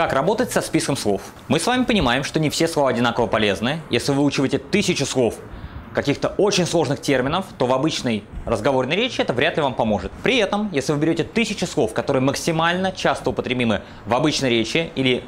Как работать со списком слов? Мы с вами понимаем, что не все слова одинаково полезны. Если вы выучиваете тысячу слов каких-то очень сложных терминов, то в обычной разговорной речи это вряд ли вам поможет. При этом, если вы берете тысячи слов, которые максимально часто употребимы в обычной речи или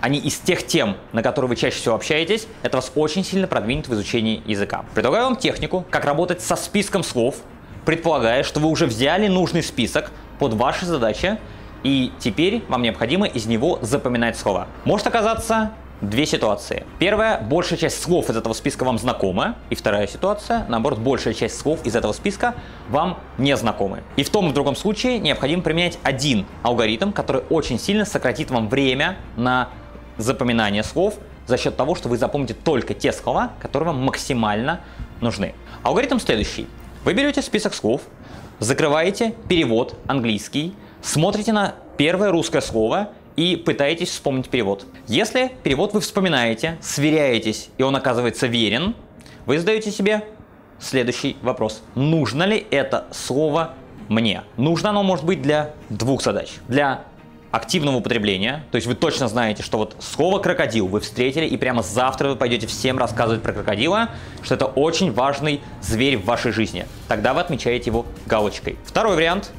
они из тех тем, на которые вы чаще всего общаетесь, это вас очень сильно продвинет в изучении языка. Предлагаю вам технику, как работать со списком слов, предполагая, что вы уже взяли нужный список под ваши задачи, и теперь вам необходимо из него запоминать слова. Может оказаться две ситуации. Первая, большая часть слов из этого списка вам знакома, и вторая ситуация, наоборот, большая часть слов из этого списка вам не знакомы. И в том и в другом случае необходимо применять один алгоритм, который очень сильно сократит вам время на запоминание слов за счет того, что вы запомните только те слова, которые вам максимально нужны. Алгоритм следующий. Вы берете список слов, закрываете перевод английский, смотрите на первое русское слово и пытаетесь вспомнить перевод. Если перевод вы вспоминаете, сверяетесь и он оказывается верен, вы задаете себе следующий вопрос. Нужно ли это слово мне? Нужно оно может быть для двух задач. Для активного употребления, то есть вы точно знаете, что вот слово крокодил вы встретили, и прямо завтра вы пойдете всем рассказывать про крокодила, что это очень важный зверь в вашей жизни. Тогда вы отмечаете его галочкой. Второй вариант.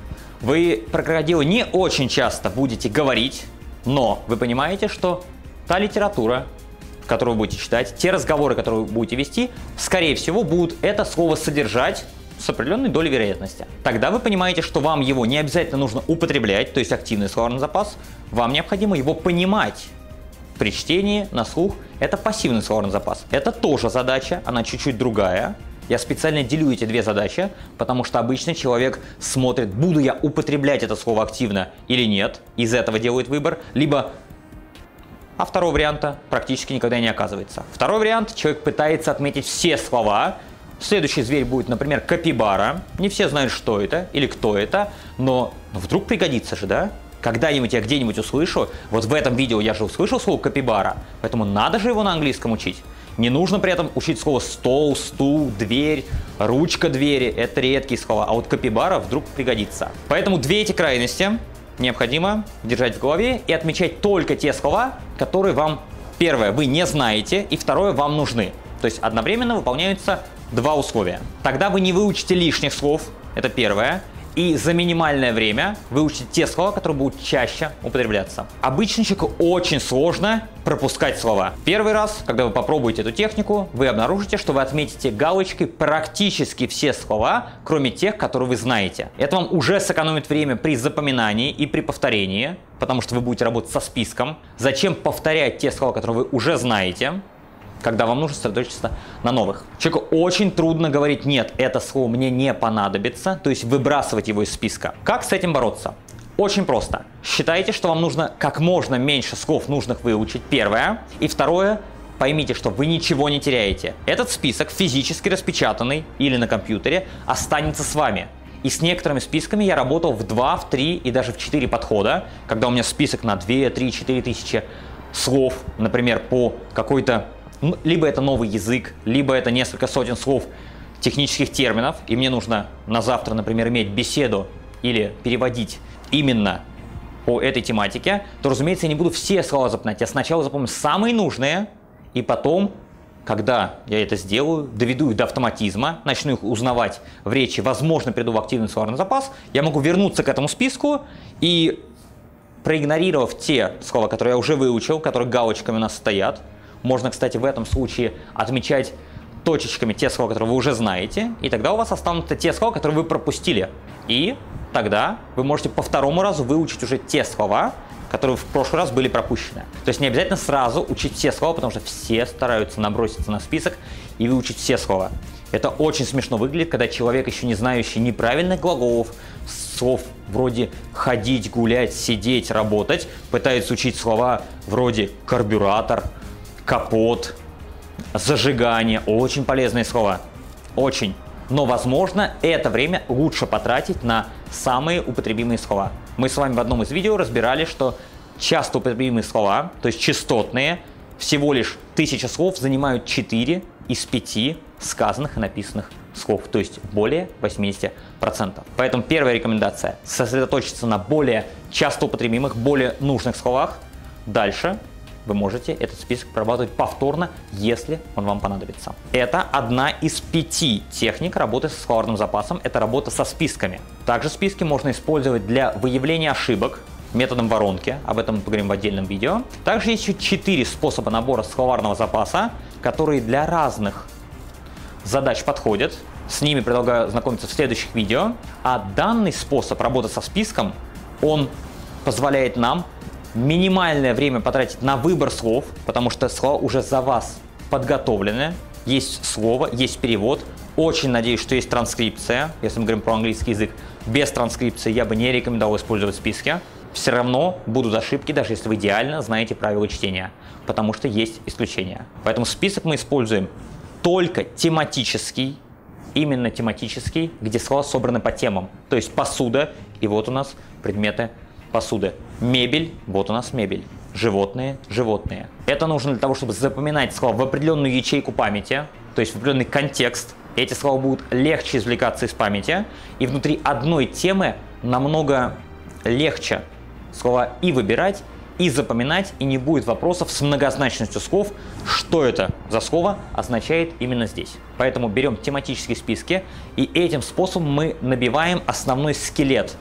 Вы про крокодила не очень часто будете говорить, но вы понимаете, что та литература, которую вы будете читать, те разговоры, которые вы будете вести, скорее всего, будут это слово содержать с определенной долей вероятности. Тогда вы понимаете, что вам его не обязательно нужно употреблять, то есть активный словарный запас, вам необходимо его понимать. При чтении на слух это пассивный словарный запас. Это тоже задача, она чуть-чуть другая. Я специально делю эти две задачи, потому что обычно человек смотрит, буду я употреблять это слово активно или нет, из этого делает выбор, либо а второго варианта практически никогда не оказывается. Второй вариант, человек пытается отметить все слова, Следующий зверь будет, например, капибара. Не все знают, что это или кто это, но ну, вдруг пригодится же, да? Когда-нибудь я где-нибудь услышу, вот в этом видео я же услышал слово капибара, поэтому надо же его на английском учить. Не нужно при этом учить слово стол, стул, дверь, ручка двери. Это редкие слова, а вот капибара вдруг пригодится. Поэтому две эти крайности необходимо держать в голове и отмечать только те слова, которые вам, первое, вы не знаете, и второе, вам нужны. То есть одновременно выполняются два условия. Тогда вы не выучите лишних слов, это первое, и за минимальное время выучите те слова, которые будут чаще употребляться. Обычно человеку очень сложно пропускать слова. Первый раз, когда вы попробуете эту технику, вы обнаружите, что вы отметите галочкой практически все слова, кроме тех, которые вы знаете. Это вам уже сэкономит время при запоминании и при повторении, потому что вы будете работать со списком. Зачем повторять те слова, которые вы уже знаете? Когда вам нужно сосредоточиться на новых. Человеку очень трудно говорить «нет, это слово мне не понадобится», то есть выбрасывать его из списка. Как с этим бороться? Очень просто. Считайте, что вам нужно как можно меньше слов нужных выучить, первое. И второе, поймите, что вы ничего не теряете. Этот список, физически распечатанный или на компьютере, останется с вами. И с некоторыми списками я работал в 2, в 3 и даже в 4 подхода, когда у меня список на 2, 3, 4 тысячи слов, например, по какой-то либо это новый язык, либо это несколько сотен слов технических терминов, и мне нужно на завтра, например, иметь беседу или переводить именно по этой тематике, то, разумеется, я не буду все слова запоминать. Я сначала запомню самые нужные, и потом, когда я это сделаю, доведу их до автоматизма, начну их узнавать в речи, возможно, приду в активный словарный запас, я могу вернуться к этому списку и проигнорировав те слова, которые я уже выучил, которые галочками у нас стоят, можно, кстати, в этом случае отмечать точечками те слова, которые вы уже знаете, и тогда у вас останутся те слова, которые вы пропустили. И тогда вы можете по второму разу выучить уже те слова, которые в прошлый раз были пропущены. То есть не обязательно сразу учить все слова, потому что все стараются наброситься на список и выучить все слова. Это очень смешно выглядит, когда человек, еще не знающий неправильных глаголов, слов вроде ходить, гулять, сидеть, работать, пытается учить слова вроде карбюратор, капот, зажигание. Очень полезные слова. Очень. Но, возможно, это время лучше потратить на самые употребимые слова. Мы с вами в одном из видео разбирали, что часто употребимые слова, то есть частотные, всего лишь тысяча слов занимают 4 из 5 сказанных и написанных слов, то есть более 80%. Поэтому первая рекомендация – сосредоточиться на более часто употребимых, более нужных словах. Дальше вы можете этот список прорабатывать повторно, если он вам понадобится. Это одна из пяти техник работы со словарным запасом, это работа со списками. Также списки можно использовать для выявления ошибок, методом воронки, об этом мы поговорим в отдельном видео. Также есть еще четыре способа набора словарного запаса, которые для разных задач подходят. С ними предлагаю знакомиться в следующих видео. А данный способ работы со списком, он позволяет нам минимальное время потратить на выбор слов, потому что слова уже за вас подготовлены. Есть слово, есть перевод. Очень надеюсь, что есть транскрипция. Если мы говорим про английский язык, без транскрипции я бы не рекомендовал использовать списки. Все равно будут ошибки, даже если вы идеально знаете правила чтения, потому что есть исключения. Поэтому список мы используем только тематический, именно тематический, где слова собраны по темам. То есть посуда, и вот у нас предметы посуды. Мебель, вот у нас мебель. Животные, животные. Это нужно для того, чтобы запоминать слова в определенную ячейку памяти, то есть в определенный контекст. Эти слова будут легче извлекаться из памяти, и внутри одной темы намного легче слова и выбирать, и запоминать, и не будет вопросов с многозначностью слов, что это за слово означает именно здесь. Поэтому берем тематические списки, и этим способом мы набиваем основной скелет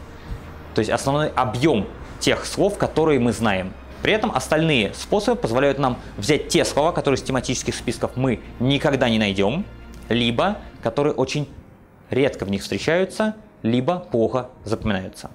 то есть основной объем тех слов, которые мы знаем. При этом остальные способы позволяют нам взять те слова, которые из тематических списков мы никогда не найдем, либо которые очень редко в них встречаются, либо плохо запоминаются.